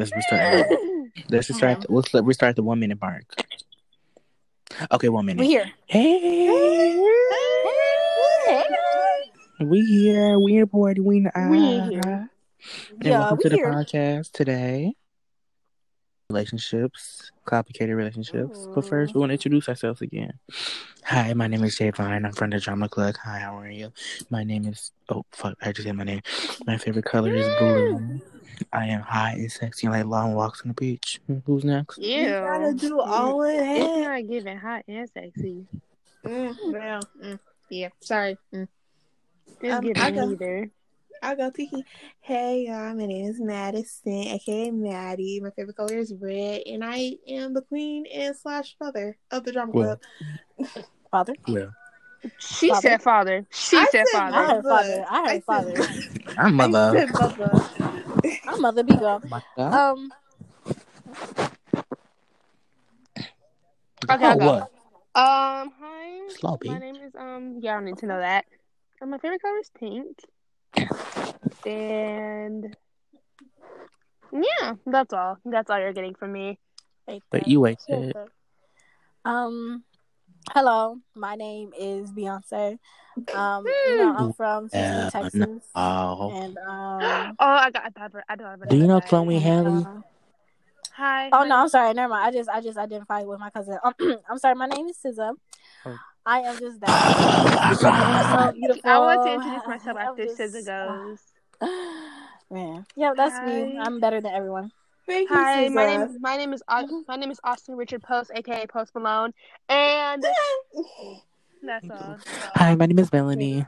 Let's restart. Let's restart. The, let's let restart the one minute mark. Okay, one minute. We here. Hey, we here. We here, boy. We We here. And Yeah, welcome we to the here. podcast today. Relationships, complicated relationships. But first, we want to introduce ourselves again. Hi, my name is Javon. I'm from the Drama Club. Hi, how are you? My name is. Oh, fuck. I just said my name. My favorite color is blue. I am high and sexy and like long walks on the beach. Who's next? Ew. You gotta do all of It's that. not giving hot and sexy. Mm, well, mm, yeah, sorry. Mm. It's Um, I giving go- neither. I'll go Tiki. Hey, y'all, my name is Madison, aka Maddie. My favorite color is red, and I am the queen and slash mother of the drama Well. club. Father. Yeah. She Father. said father. She I said said I father. heard father. I heard said- father. I'm I mother. said mother. I'm mother big girl. My God. Um, Okay, oh, I'll go. what? Um, hi. Slow, My name is um. Yeah, I don't need to know that. And my favorite color is pink. And yeah, that's all. That's all you're getting from me. wait But you wait Chill it. there. Um, hello. My name is Beyonce. Um, you know, I'm from Houston, Yeah, Texas, Oh. and um. Oh, I got. I thought. I don't. Do you know Chloe Haley? uh, Hi. Oh no, I'm sorry. Never mind. I just I just identified with my cousin. I'm sorry. My name is SZA. Oh. I am just that. so beautiful. I want to introduce myself I'm after just- SZA goes. Man, yeah, that's me. I'm better than everyone. Thank you, Hi, my SZA. name my name is my name is Austin Richard Post, aka Post Malone, and that's all. Hi, my name is Melanie.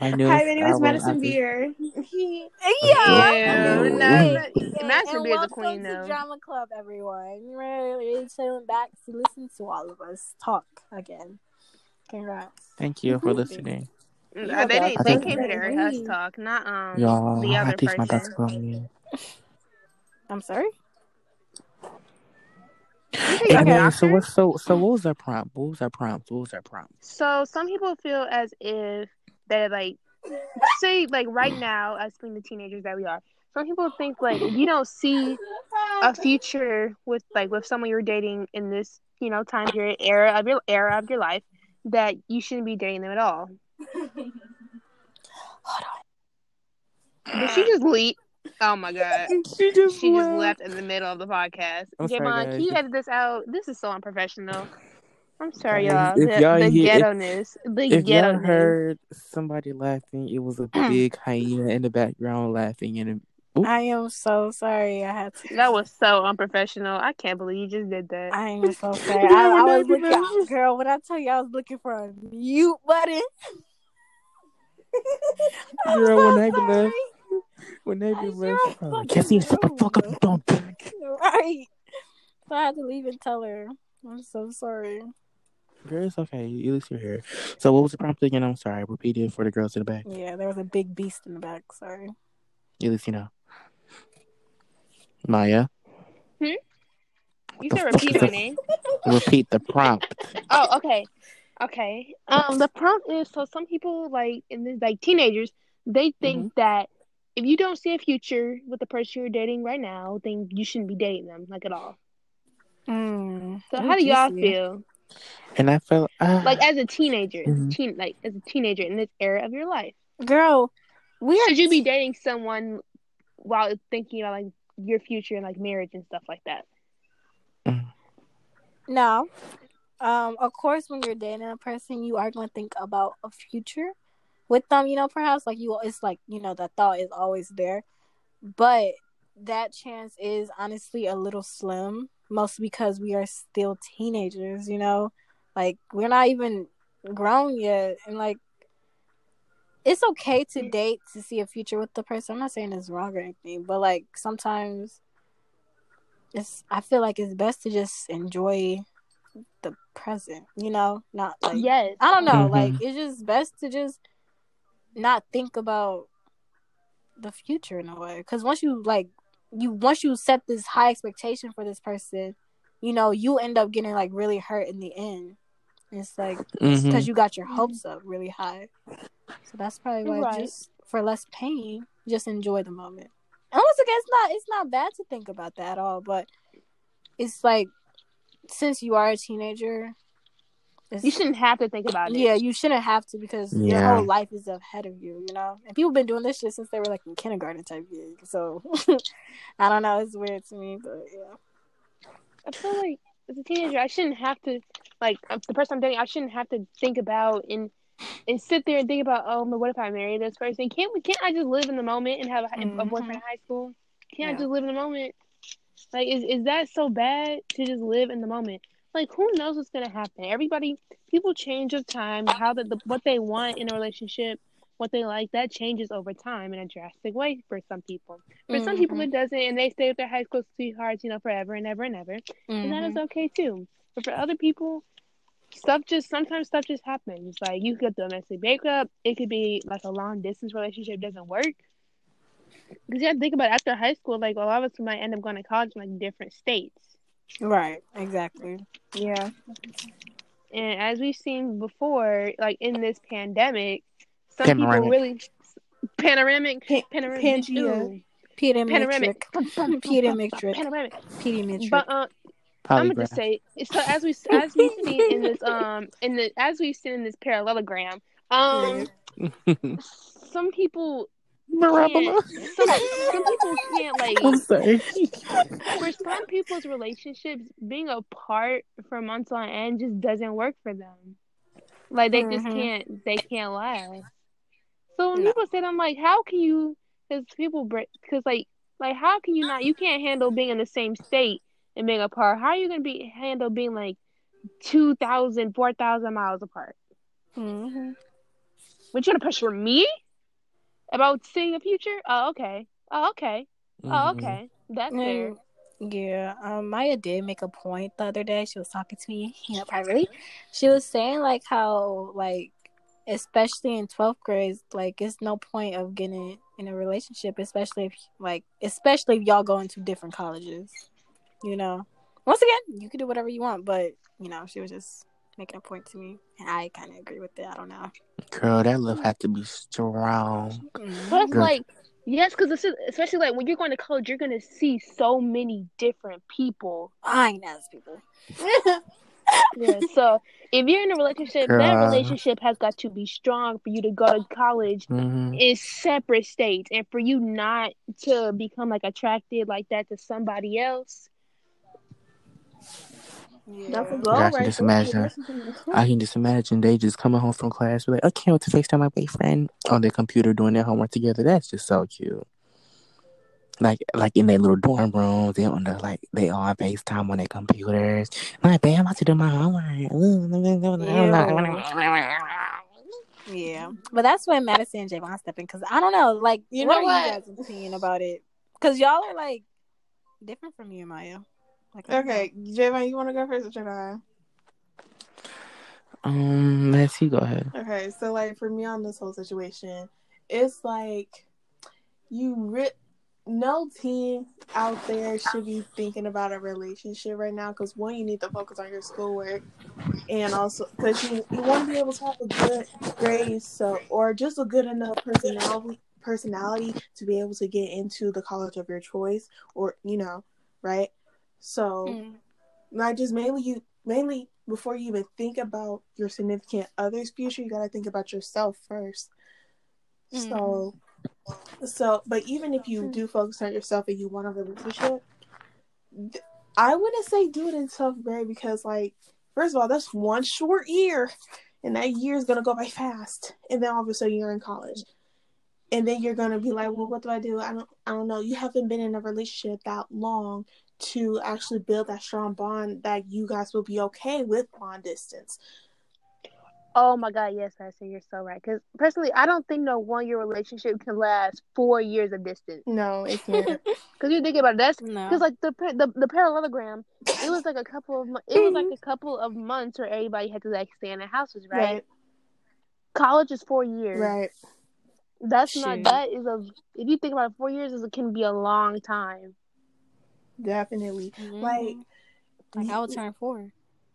My newest Hi, my name is Madison Beer. Yeah. Ew, no, Hey, no, and- Madison Beer is a welcome queen, to. Drama Club, everyone. You're really chilling back to listen to all of us talk again. Congrats. Thank you for listening. Uh, Yeah, they that's they came here to hear us talk, not um Y'all, the I other teach my person. basketball game. I'm sorry. think I'm Anyway, so doctor. what? So so what was our prompt? What was our prompt? What was our prompt? So some people feel as if they're like, say like right now, as being the teenagers that we are. Some people think like if you don't see a future with like with someone you're dating in this you know time period era of your era of your life that you shouldn't be dating them at all. Hold on. Did she just leave? Oh my god. She just She just left in the middle of the podcast. I'm sorry, Javon, guys. can you edit this out? This is so unprofessional. I'm sorry, y'all. if The, y'all the hear- if- ghetto-ness. The If y'all heard somebody laughing, it was a big hyena in the background laughing, and I am so sorry. I had to. That was so unprofessional. I can't believe you just did that. I am so sorry. I, I was looking, remember- girl. When I tell you, I was looking for a mute button. I'm Girl, so when they sorry. left, when they You're left, fucking Cassie, shut the fuck up, rude. don't. Right. So I had to leave and tell her. I'm so sorry. Girl, it's okay. At least you're here. So what was the prompt again? I'm sorry. Repeat it for the girls in the back. Yeah, there was a big beast in the back. Sorry. At least you know. Maya, Hmm? You the said repeat my the- name. repeat the prompt. Oh, okay. Okay. Um, the prompt is so some people like in this like teenagers, they think Mm-hmm. that if you don't see a future with the person you're dating right now, then you shouldn't be dating them like at all. Mm, So how do y'all feel? And I felt uh, Like as a teenager, as a Mhm. teen like as a teenager in this era of your life. girl? We are. Should you be dating someone while thinking about like your future and like marriage and stuff like that? No. Um, of course, when you're dating a person, you are going to think about a future with them. You know, perhaps like you, it's like you know that thought is always there, but that chance is honestly a little slim, mostly because we are still teenagers. You know, like we're not even grown yet, and like it's okay to date to see a future with the person. I'm not saying it's wrong or anything, but like sometimes it's I feel like it's best to just enjoy the present, you know, not like yes. I don't know, Mhm. like it's just best to just not think about the future in a way cuz once you like you once you set this high expectation for this person, you know, you end up getting like really hurt in the end. It's like because mm-hmm. you got your hopes up really high. So that's probably why Right. just for less pain, just enjoy the moment. And once again, it's not it's not bad to think about that at all, but it's like since you are a teenager, it's, You shouldn't have to think about it. yeah, you shouldn't have to because your whole life is ahead of you, you know. And people been doing this shit since they were like in kindergarten type gig. So I don't know, it's weird to me, but yeah. I feel like as a teenager, I shouldn't have to like uh, the person I'm dating. I shouldn't have to think about and and sit there and think about oh, but what if I marry this person? Can't we? Can't I just live in the moment and have a, a Mhm. boyfriend in high school? Can't I just live in the moment? Like, is is that so bad to just live in the moment? Like, who knows what's gonna happen? Everybody, people change of time. How that the what they want in a relationship, what they like, that changes over time in a drastic way for some people. For some people, it doesn't, and they stay with their high school sweethearts, you know, forever and ever and ever and that is Mhm. okay too. But for other people, stuff just sometimes stuff just happens. Like you could get the domestic breakup. It could be like a long distance relationship doesn't work. Because you have to think about it, after high school, like a lot of us might end up going to college in like different states. Right, exactly. Yeah. And as we've seen before, like in this pandemic, some Panoramic. people really panoramic Pa- panoramic Pangea. ooh, Peter panoramic Mitrick. Peter Mitrick. panoramic. But uh, I'm gonna just say so as we as we see in this um in the as we've seen in this parallelogram um some people Parabola. can't some, some people can't like I'm sorry. for some people's relationships being apart for months on end just doesn't work for them like they just Mhm. can't they can't last so when No. people say that, i'm like how can you because people break because like like how can you not you can't handle being in the same state and being apart how are you gonna be handle being like 2000 4000 miles apart Mhm. What you gonna pressure me about seeing the future? Oh, okay. Oh, okay. Oh, Mhm. okay. That's fair. Mm, Yeah, um, Maya did make a point the other day. She was talking to me, you know, privately. She was saying like how like especially in twelfth grade, like it's no point of getting in a relationship, especially if like especially if y'all go into different colleges. You know. Once again, you can do whatever you want, but you know, she was just making a point to me. And I kinda agree with it. I don't know. Girl, that love had to be strong. But it's Mhm. Like, yes, because especially like when you're going to college, you're gonna see so many different people. I ain't ask people. Yeah. so if you're in a relationship, that relationship has got to be strong for you to go to college hmm in separate states, and for you not to become like attracted like that to somebody else. That's a Yeah. goal Yeah, I can right just imagine. That's something to do. I can just imagine they just coming home from class, be like, I can't wait to FaceTime my boyfriend on their computer doing their homework together. That's just so cute. Like, like in their little dorm rooms, they on the like they all on FaceTime on their computers. Like, babe, I'm about to do my homework. Yeah, but that's when Madison and Javon step in because I don't know, like, You what know what? you guys' opinion about it? Because y'all are like different from you, and Maya. Like, I don't Okay, Javon, you want to go first or should I? Um, let's see. Go ahead. Okay, so like for me on this whole situation, it's like you re- no teen out there should be thinking about a relationship right now because one, you need to focus on your schoolwork, and also because you you want to be able to have a good grade, so or just a good enough personality personality to be able to get into the college of your choice, or you know, right? So. Mm. not just mainly you mainly before you even think about your significant other's future you got to think about yourself 1st so so but even if you do focus on yourself and you want a relationship th- i wouldn't say do it in 12th grade because like first of all that's one short year and that year is going to go by fast. And then all of a sudden you're in college. And then you're going to be like well what do i do? I don't i don't know. You haven't been in a relationship that long to actually build that strong bond that you guys will be okay with long distance. Oh my God, yes, Madison, you're so right. Because personally, I don't think no one year relationship can last four years of distance. No, it can't. Because you think about it, that's No. because like the, the the parallelogram, it was like a couple of it was like mm-hmm. a couple of months where everybody had to like stay in their houses, right? right, College is four years. right. That's not that is a if you think about it, four years is it can be a long time. Definitely. Mhm. Like, like I would turn four.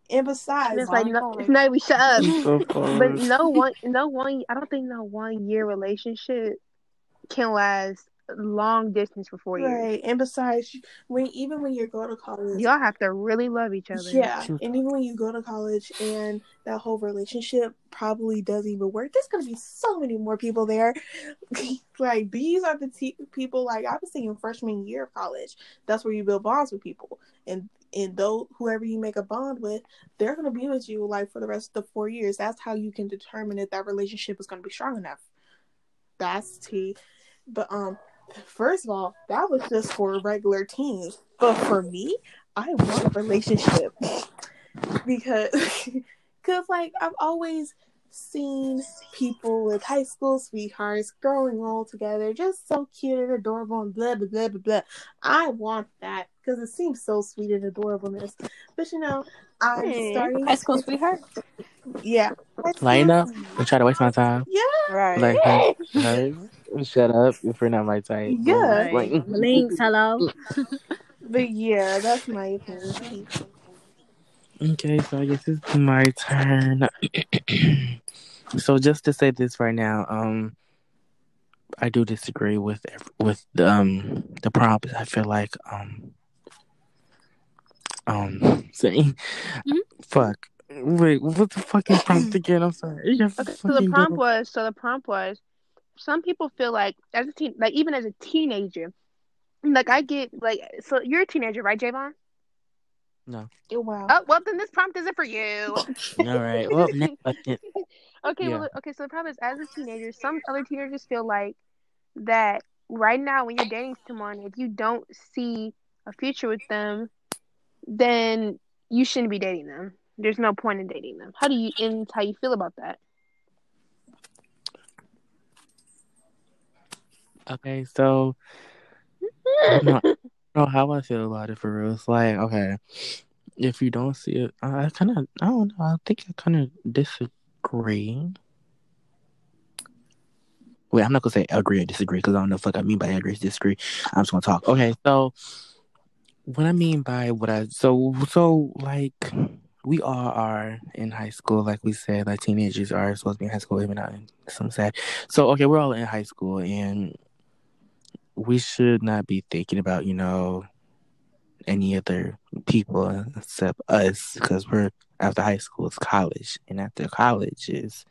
and besides, And it's like long no, college. it's not even shut up. So But no one, no one. I don't think no one year relationship can last long distance for four years. Right. And besides, when even when you go to college, Y'all have to really love each other. yeah, and even when you go to college and that whole relationship probably doesn't even work, there's gonna be so many more people there. like these are the people. Like I was thinking, freshman year of college, that's where you build bonds with people, and and though whoever you make a bond with, they're gonna be with you like for the rest of the four years. That's how you can determine if that relationship is gonna be strong enough. That's T. But um, first of all, that was just for regular teens. But for me, I want a relationship because, because like I've always seen people with high school sweethearts growing all together, just so cute and adorable and blah blah blah blah blah. I want that because it seems so sweet and adorableness. But you know, I'm Hmm. starting. High school sweetheart. Yeah. Lena, don't try to waste my time. Yeah. Right. Like, hey, hey, shut up if you're not my type. Yeah. Like, Links, hello. But yeah, that's my opinion. okay, so I guess it's my turn. so just to say this right now, um, I do disagree with with the, um the prompt. I feel like um um saying Mhm. fuck. Wait, what the fucking prompt again? I'm sorry. You have to Okay, so the prompt go- was so the prompt was some people feel like as a teen like even as a teenager like I get like so you're a teenager right Javon? No. Oh, wow. oh well then this prompt isn't for you. All right. Well, next question. okay well okay so the problem is as a teenager some other teenagers feel like that right now when you're dating someone if you don't see a future with them then you shouldn't be dating them. There's no point in dating them. How do you and how you feel about that Okay, so I don't know, I don't know how I feel about it for real. It's like, okay, if you don't see it, I kind of, I don't know. I think I kind of disagree. Wait, I'm not gonna say agree or disagree because I don't know what I mean by agree or disagree. I'm just gonna talk. Okay, so what I mean by what I so so like we all are in high school, like we said, like teenagers are supposed to be in high school, even out in some sad. So okay, we're all in high school and we should not be thinking about, you know, any other people except us because we're after high school it's college and after college is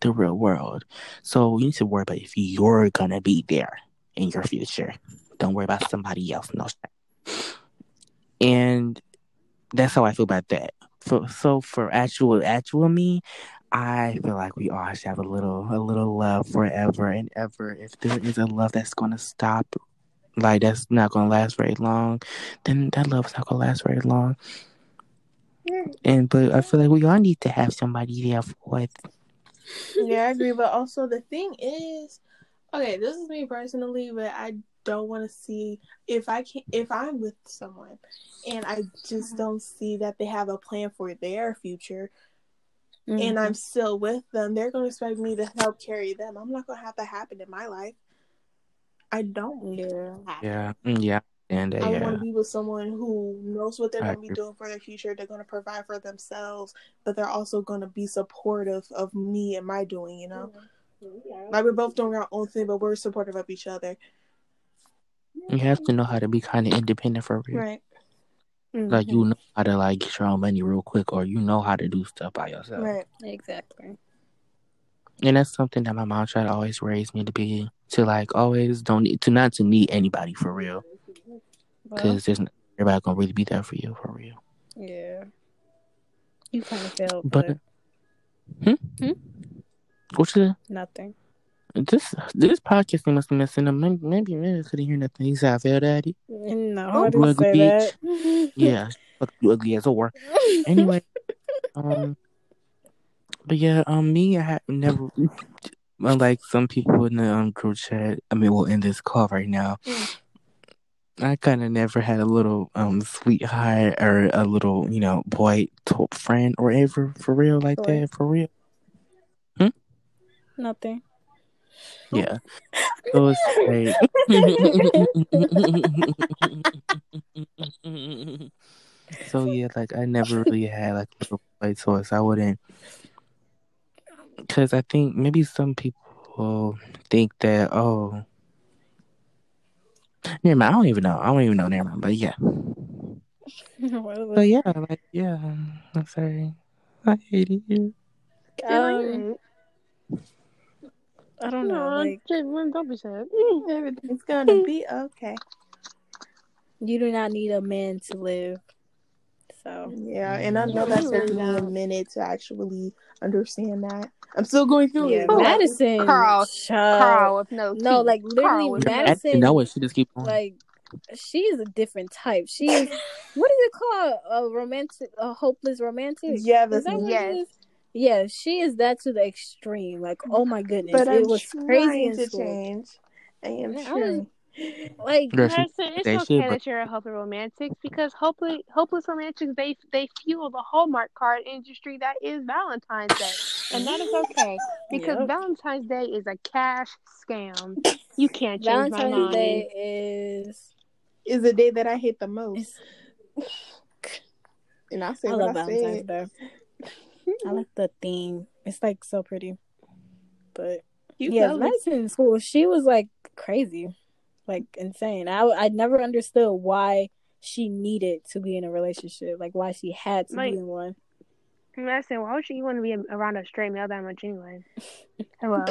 the real world. So you need to worry about if you're gonna be there in your future. Don't worry about somebody else. No. And that's how I feel about that. For, so for actual actual me, I feel like we all should have a little a little love forever and ever. If there is a love that's gonna stop, like that's not gonna last very long, then that love is not gonna last very long. Mm. And but I feel like we all need to have somebody there for it. Yeah, I agree. But also, the thing is, okay, this is me personally, but I don't want to see if I can if I'm with someone and I just don't see that they have a plan for their future and I'm still with them, they're going to expect me to help carry them. I'm not going to have that happen in my life. I don't. Yeah. Yeah, mm, yeah, and uh, I yeah, want to be with someone who knows what they're going to be doing for their future. They're going to provide for themselves, but they're also going to be supportive of me and my doing, you know? Like we're both doing our own thing, but we're supportive of each other. you have to know how to be kind of independent for real. Right. Like you mm-hmm. know how to like get your own money real quick, or you know how to do stuff by yourself. Right. Exactly. And that's something that my mom tried to always raise me to be to like always don't need to not to need anybody for real Well, because there's n- everybody gonna really be there for you for real. yeah. You kind of failed, But- but, hmm? hmm? Which is nothing. This this podcast thing must be messing up. Maybe maybe maybe I couldn't hear nothing. He said I failed at. No, Oh, I didn't ugly say bitch. that. Yeah, fuck you ugly as a whore. Anyway, um, but yeah, um, me I had never. Unlike some people in the um, group chat, I mean, well, in this call right now, I kind of never had a little um sweetheart or a little, you know, boy top friend or ever for real like that for real. Hmm? Nothing. Yeah. So it's like So yeah, like I never really had like a little play toys. I wouldn't cuz I think maybe some people think that oh Never mind. I don't even know. I don't even know. Never mind. But yeah. But yeah, like yeah. I'm sorry. I hate you. um, I don't know. Like Jalen, don't be sad. Mm, everything's gonna be okay. you do not need a man to live. So Yeah, and I mm-hmm. know that took me a minute to actually understand that. I'm still going through yeah, it. Madison, Carl, child. Carl with no no, teeth. like literally, with Yeah, Madison. didn't know it. She just keep going. like she is a different type. She what is it called? A romantic, a hopeless romantic. Yeah, Is that's that what Yes. it is? Yeah, she is that to the extreme. Like, oh my goodness, but I'm it was crazy trying to school. change. I am Yeah, I. Like, Girl, she- Madison, it's they okay should, but- that you're a hopeless romantic because hopeless hopeless romantics they they fuel the Hallmark card industry that is Valentine's Day, and that is okay because Yep. Valentine's Day is a cash scam. You can't change my Valentine's mind. Day is. Is the day that I hate the most. And I say I what love I Valentine's said. Day. I like the theme. It's like so pretty. But You yeah, tell me. In school, she was like crazy, like insane. I I never understood why she needed to be in a relationship, like why she had to Like- be in one. Madison, why would you want to be around a straight male that much anyway? Hello,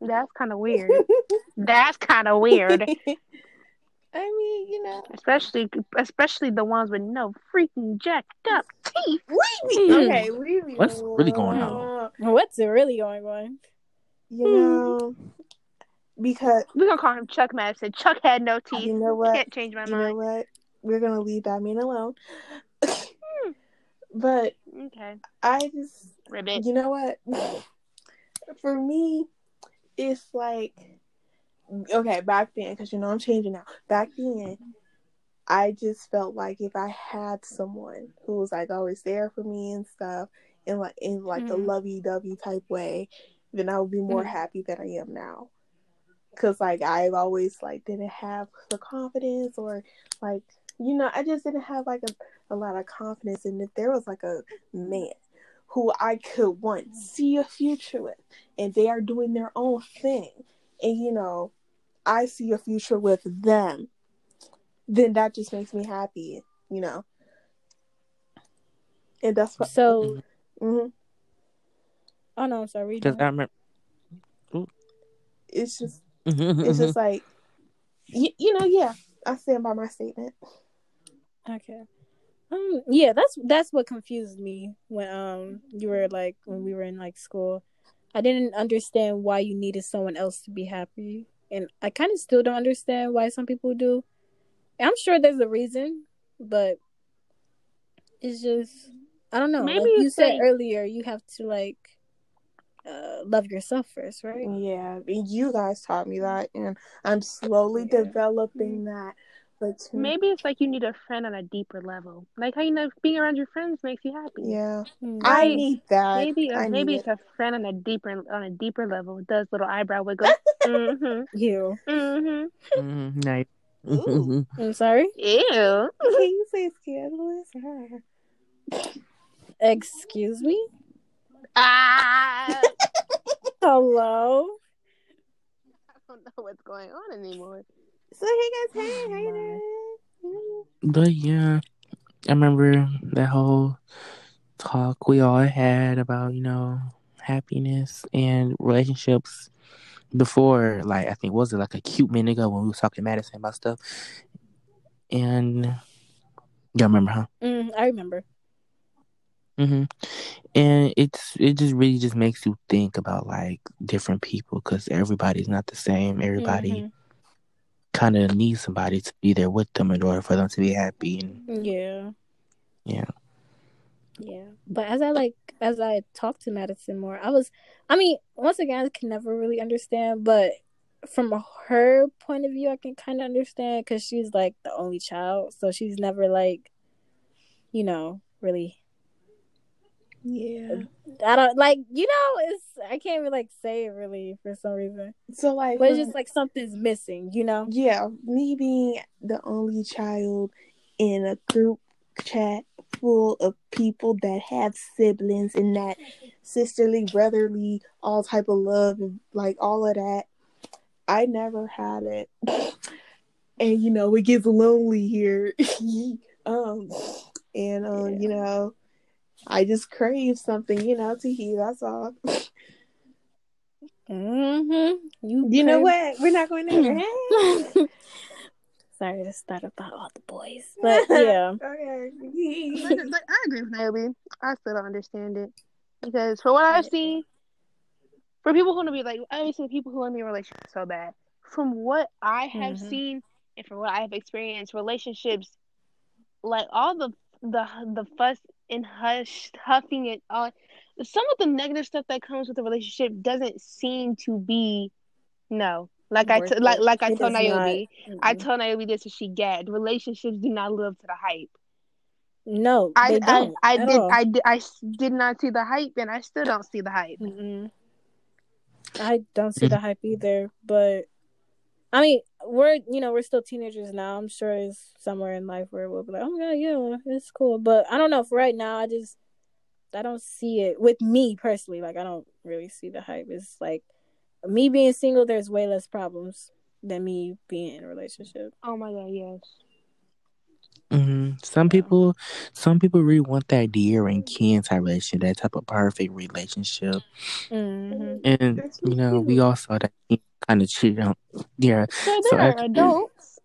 that's kind of weird. That's kind of weird, I mean, you know. especially especially the ones with no freaking jacked up teeth. Hmm. Okay, leave me What's really going on? What's really going on? You hmm. know, because We're gonna call him Chuck Madison. Chuck had no teeth. you know what? Can't change my You know what? We're gonna leave that man alone. Hmm. but Okay, I just, ribbit. you know what? For me, it's like, okay, back then, because you know I'm changing now. Back then, I just felt like if I had someone who was like always there for me and stuff, in like in like a Mhm. lovey-dovey type way, then I would be more Mhm. happy than I am now. Cause like I've always like didn't have the confidence or like you know I just didn't have like a, a lot of confidence and if there was like a man who I could one see a future with and they are doing their own thing and you know I see a future with them then that just makes me happy you know and that's what So, hmm oh no, I'm sorry. read Because I that. remember. it's just it's just like you, you know yeah I stand by my statement Okay. Um. Yeah, that's that's what confused me when um you were like when we were in like school. I didn't understand why you needed someone else to be happy, and I kind of still don't understand why some people do. I'm sure there's a reason, but it's just I don't know. Maybe like you it's said like- earlier, you have to like uh love yourself first, right? Yeah, you guys taught me that, and I'm slowly Yeah. developing that. But to- Maybe it's like you need a friend on a deeper level. Like how you know being around your friends makes you happy. yeah, Mm. I need that. Maybe I maybe need it's a friend on a deeper on a deeper level. Does little eyebrow wiggle. mhm. You. Mhm. Mhm, nice. Ooh. I'm sorry. Ew. Can you say scandalous? Excuse me. Ah. Hello. I don't know what's going on anymore. So hey guys, hey, how you doing? But yeah, I remember that whole talk we all had about, you know, happiness and relationships before, like, I think, was it like a cute minute ago when we was talking Madison about stuff? And y'all remember, huh? Mm, I remember. hmm And it's it just really just makes you think about like different people because everybody's not the same. Everybody Mhm. kind of needs somebody to be there with them in order for them to be happy. And Yeah. Yeah. Yeah. But as I like as I talked to Madison more, I was I mean, once again I can never really understand, but from her point of view I can kind of understand cuz she's like the only child, so she's never like you know, really Yeah. I don't like you know, it's I can't even like say it really for some reason. So like, But it's just like something's missing, you know? yeah, me being the only child in a group chat full of people that have siblings and that sisterly, brotherly, all type of love, and like all of that. I never had it. and you know it gets lonely here. um, and um, you know, I just crave something, you know, to hear. That's all. Mm-hmm. You, You know what? We're not going there. Sorry to start about all the boys, but yeah. okay. Like, like, I agree with Naomi. I still don't understand it because for what I've seen, for people who want to be like, obviously people who want to be in a relationship so bad. From what I have Mhm. seen and from what I have experienced, relationships like all the the the fuss and hush huffing and all some of the negative stuff that comes with a relationship doesn't seem to be no. Like I Worth like like I It told does not. Naomi, I told Naomi this and she gagged. Relationships do not live to the hype. no, I they I, don't. I at did all. I did I s- did not see the hype and I still don't see the hype. Mm-mm. I don't see the mm-hmm. hype either, but I mean, we're you know we're still teenagers now. I'm sure it's somewhere in life where we'll be like, oh my god, yeah, it's cool. But I don't know. For right now, I just I don't see it with me personally. Like I don't really see the hype. It's like me being single. There's way less problems than me being in a relationship. Oh my god, yes. hmm Some people, some people really want that dear and kin type relationship, that type of perfect relationship. Mm-hmm. And That's you know, we all saw that kind of cheat on. Yeah, So So they're I- adults.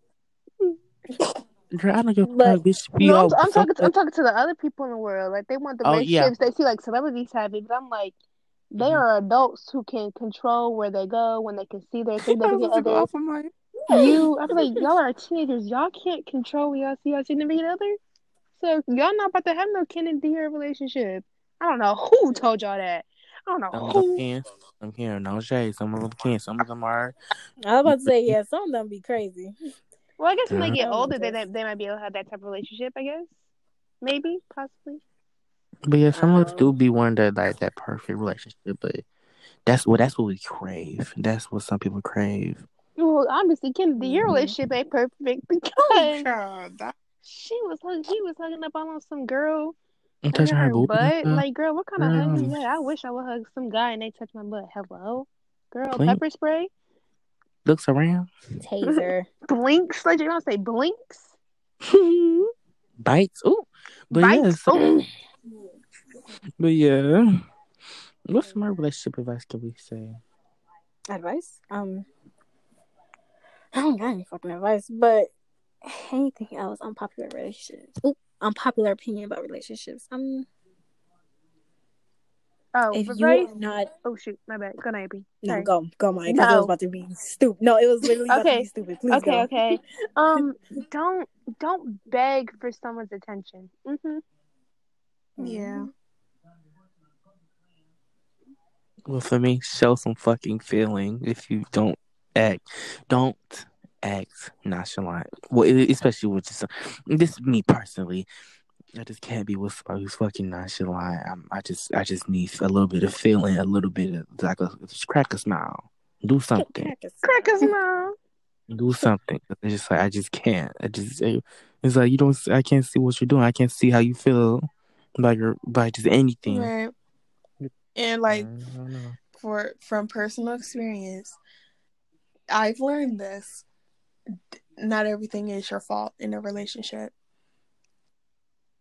girl, I don't give a fuck, bitch. We No, all. I'm, I'm talking. To, I'm talking to the other people in the world. Like they want the Oh, yeah. relationships. They see like celebrities have it, but I'm like, they Mhm. are adults who can control where they go when they can see their I was significant to go other. off on my- You, I feel like y'all are teenagers. Y'all can't control where y'all see your significant other. So y'all not about to have no kin and dear relationship. I don't know who told y'all that. I don't know Some of them who. can. Some can. No shade. Some of them can. Some of them are. I was about to say yeah, some of them be crazy. Well, I guess when they get older, they they might be able to have that type of relationship. I guess, maybe, possibly. But yeah, some of us Um, do be one that like that perfect relationship. But that's what that's what we crave. That's what some people crave. Well, obviously, Ken, your Mhm. relationship ain't perfect Oh, because God, that- she was hug- he was hugging up on some girl I'm touching her her booty. butt. Like, girl, what kind of hug is that? I wish I would hug some guy and they touch my butt. Hello, girl, Blink. pepper spray, Looks around. Taser. blinks. Like you don't say blinks. Bites. Ooh. But Bites. yes. Oh. But yeah. What's my relationship advice can we say? advice. Um, I don't got any fucking advice, but anything else? Unpopular relationships. Oop, unpopular opinion about relationships. Um, Oh, if but you right? are not, Oh shoot, my bad. Go Nappy. no, go, go, Mike. Because it was about to be stupid. No, it was literally about to Okay. be stupid. Please Okay, go. okay. Um, don't don't beg for someone's attention. Mm-hmm. Yeah. Well, for me, show some fucking feeling. If you don't act, don't act nonchalant. Well, especially with just this is me personally. I just can't be with somebody who's fucking nonchalant. I'm, I just, I just need a little bit of feeling, a little bit of like a just crack a smile, do something, Crack a smile. do something. It's just like I just can't. I just, it's like you don't. I can't see what you're doing. I can't see how you feel by your by just anything. Right. And like I don't know. for from personal experience, I've learned this. Not everything is your fault in a relationship.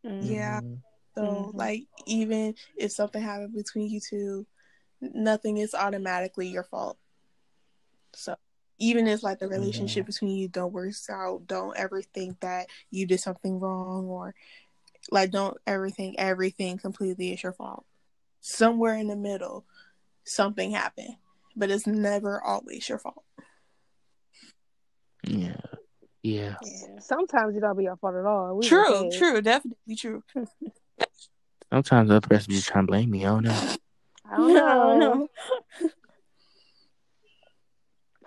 Yeah. Mhm. So Mhm. like even if something happened between you two, nothing is automatically your fault. So even if like the relationship between you don't work out, don't ever think that you did something wrong or like don't ever think everything completely is your fault. Somewhere in the middle, something happened. But it's never always your fault. Yeah. Yeah. Sometimes it don't be your fault at all. We True, true, definitely true. Sometimes the other person just trying to blame me. I don't know. I don't know. no.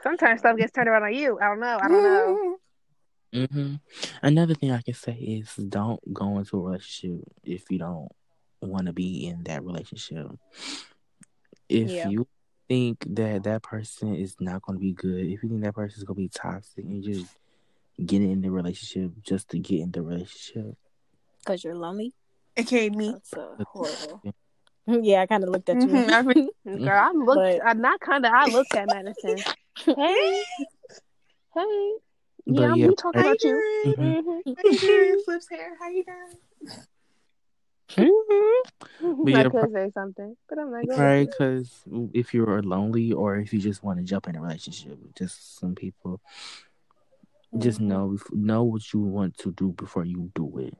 Sometimes stuff gets turned around on you. I don't know. I don't know. hmm Another thing I can say is don't go into a relationship if you don't want to be in that relationship. If Yeah. you think that that person is not going to be good, if you think that person is going to be toxic, and you just get in the relationship just to get in the relationship, Because you're lonely. Okay, me. That's uh, horrible. Yeah, I kind of looked at you. Mhm, I re- Girl, I looked. But- I not kind of. I looked at Madison. hey, hey. But Yeah, yeah, we talking about you. doing? Mhm. Mm-hmm. How you doing? Flips hair. How you doing? But I yeah, could say something, but I'm like, go right? Because if you're lonely or if you just want to jump in a relationship, with just some people just Mhm. know know what you want to do before you do it.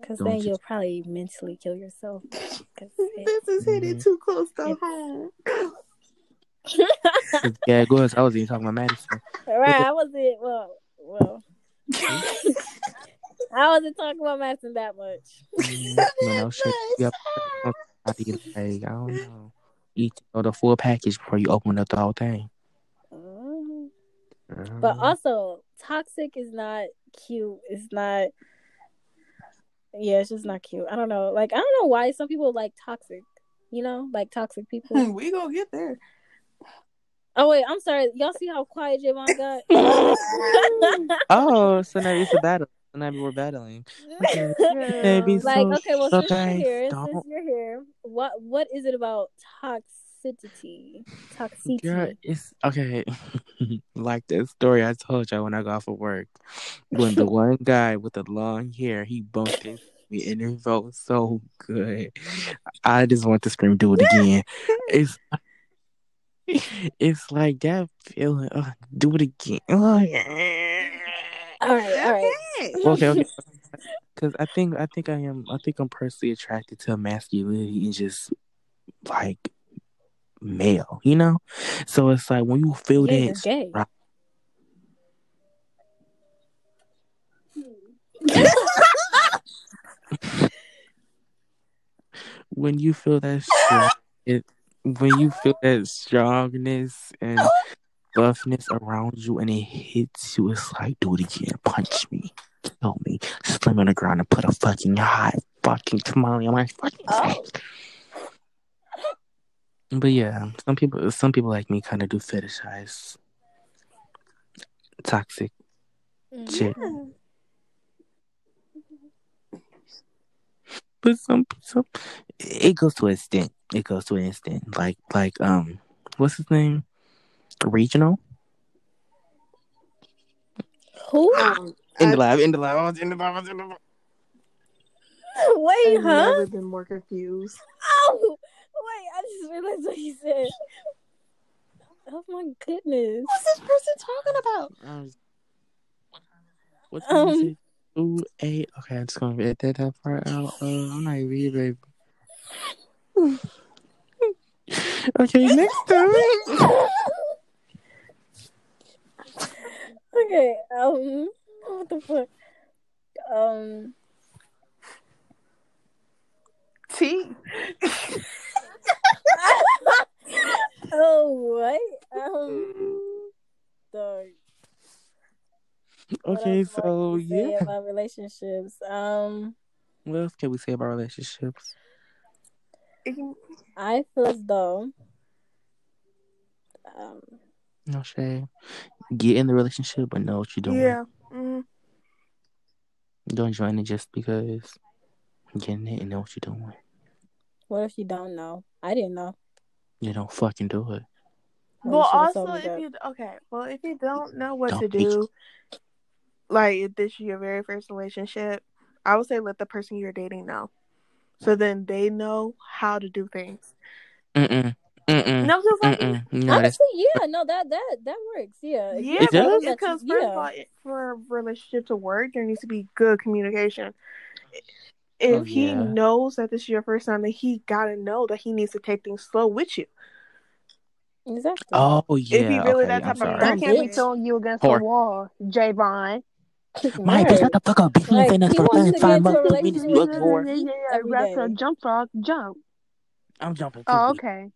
Because Don't then just- you'll probably mentally kill yourself. 'Cause it- This is hitting Mhm. too close to Yeah. home. yeah, go ahead. I was even talking about Madison. right, I wasn't well. Well, I wasn't talking about Madison that much. Mhm. No shit. Yep. Like, I don't know. Eat or the full package before you open up the whole thing. Mhm. But also, toxic is not cute. It's not. Yeah, it's just not cute. I don't know. Like I don't know why some people like toxic. You know, like toxic people. we gonna get there. oh wait, I'm sorry. Y'all see how quiet Javon got? oh, so now it's a battle. So now we're battling. Okay. Baby, Yeah. like so- okay, well since you're here, don't- since you're here, what what is it about toxicity? Toxicity. Girl, it's okay. like that story I told y'all when I got off of work. When the one guy with the long hair, he bumped into me and it felt so good. I just want to scream, do it again. it's it's like that feeling. Uh, do it again. Oh, yeah. All right, all right. okay, okay. Because I think I think I am I think I'm personally attracted to masculinity and just like male, you know. So it's like when you feel Gay that is gay. right. when you feel that strong, it, when you feel that strongness and buffness around you and it hits you, it's like do it again, punch me, kill me, slam on the ground and put a fucking high fucking tamale on my fucking Oh. face. But yeah, some people some people like me kind of do fetishize toxic shit. But some some it goes to an extent. It goes to an extent. Like like um what's his name? Regional? Who? Um, In the I've, lab, in the lab, I was in the lab, I was in the lab. Wait, I've huh? never been more confused. Oh, wait! I just realized what he said. Oh my goodness. What's this person talking about? I was- What's Um, um, it? Two eight. Okay, I'm just gonna edit that, that part out. Uh, I'm not even here, baby. okay, next time. okay. Um. What the fuck? Um. T. oh what? Um. Dog. Okay, so yeah. About relationships. Um. What else can we say about relationships? I feel as though. Um. No shade. Get in the relationship, but know what you're doing. Yeah. Mm. Don't join it just because getting it and know what you're doing. What if you don't know? I didn't know. You don't fucking do it. Well, Well, you should've told also, if that. you okay, well, if you don't know what Don't to be- do, like if this is your very first relationship, I would say let the person you're dating know, so then they know how to do things. Mm-mm. Mm-mm. No, because like, Mm-mm. No, Honestly, yeah, no, that that that works. Yeah, yeah, It does? because first yeah. of all, for a relationship to work, there needs to be good communication. If Oh, he yeah. knows that this is your first time, then he gotta know that he needs to take things slow with you. exactly. Oh yeah. If he really okay, that I'm type of sorry. I person- can't be bitch. throwing you against Whore. the wall, Javon. Mike, Right. shut the fuck up. Bitch, you Like, ain't saying he for wants to five get into a months, two minutes, you relationship ugly with whore. me every Rap day. a jump frog, jump. I'm jumping. Oh, too, bitch. okay.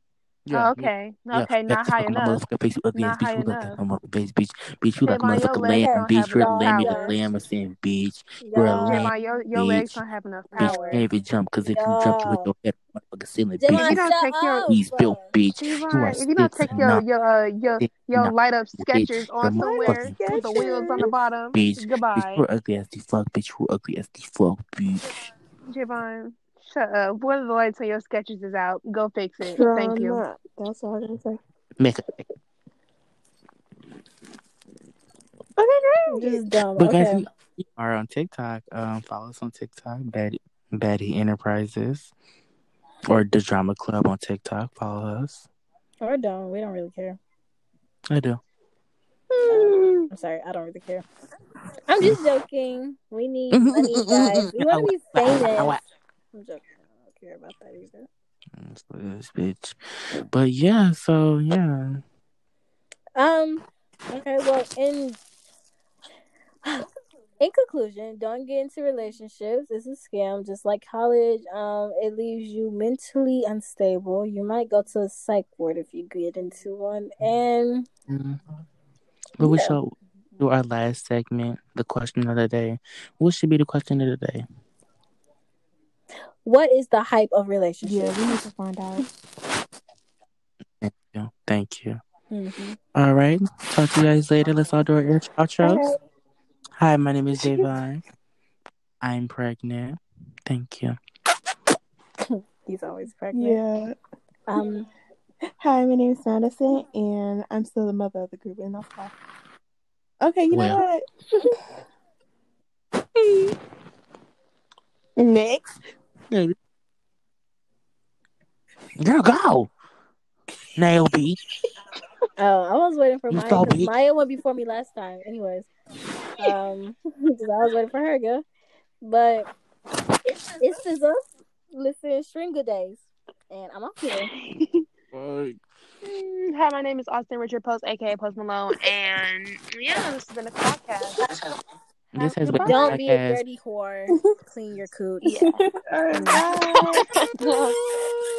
Yeah, oh, okay. yeah, okay, yeah, not just high fuck my enough. motherfucking face, you ugly Not ass bitch. high You look like enough. a motherfucking face, bitch. Bitch, you like a Javon, your motherfucking legs lamb, don't bitch. have You're a enough lamb, you're a power. lamb, or saying, bitch. You're a Y'all, lamb, Javon, your, your legs bitch. don't have enough Bitch, you power. can't even jump, because if you jump, you hit y'all. your head on the motherfucking ceiling, If bitch. you Javon, You don't shut take your up. please built, bitch. You Javon, are if you don't six take and your nine, your uh, your six your nine, light up bitch. Skechers You're on somewhere motherfucking with the wheels on the bottom, bitch. Bitch, goodbye. you're ugly as the fuck, bitch. You're ugly as the fuck, bitch. Javon, shut up. One of the lights on your sketches is out. Go fix it. Girl, Thank I'm you. not. That's all I'm gonna say. Make it. Okay, great. Just dumb. But Okay. we, we are on TikTok. Um, follow us on TikTok, Betty Betty Enterprises, or the Drama Club on TikTok. Follow us. Or don't. We don't really care. I do. Hmm. I'm sorry. I don't really care. I'm just joking. We need money, guys. We want to be famous. I'm joking. I don't care about that either. This bitch. But yeah, so yeah. Um. Okay. Well, in in conclusion, don't get into relationships. It's a scam, just like college. Um, it leaves you mentally unstable. You might go to a psych ward if you get into one. And Mhm. But we Yeah. shall do our last segment, the question of the day. What should be the question of the day? What is the hype of relationship? Yeah, we need to find out. Thank you. Thank you. Mhm. All right. Talk to you guys later. Let's all do our outros. Okay. Hi, my name is Javon. I'm pregnant. Thank you. He's always pregnant. Yeah. Um. Hi, my name is Madison, and I'm still the mother of the group, and that's all. Okay, you know what? Next. Girl, go. Nail B. Oh, I was waiting for You Maya. so 'cause. Maya went before me last time. Anyways, um, 'cause I was waiting for her, girl. But it's it's SZA. Listen, string good days, and I'm off here. Mm, Hi, my name is Austin Richard Post, aka Post Malone, and yeah, this has been a podcast. This has been a Don't be a dirty whore. Clean your cooch. Yeah.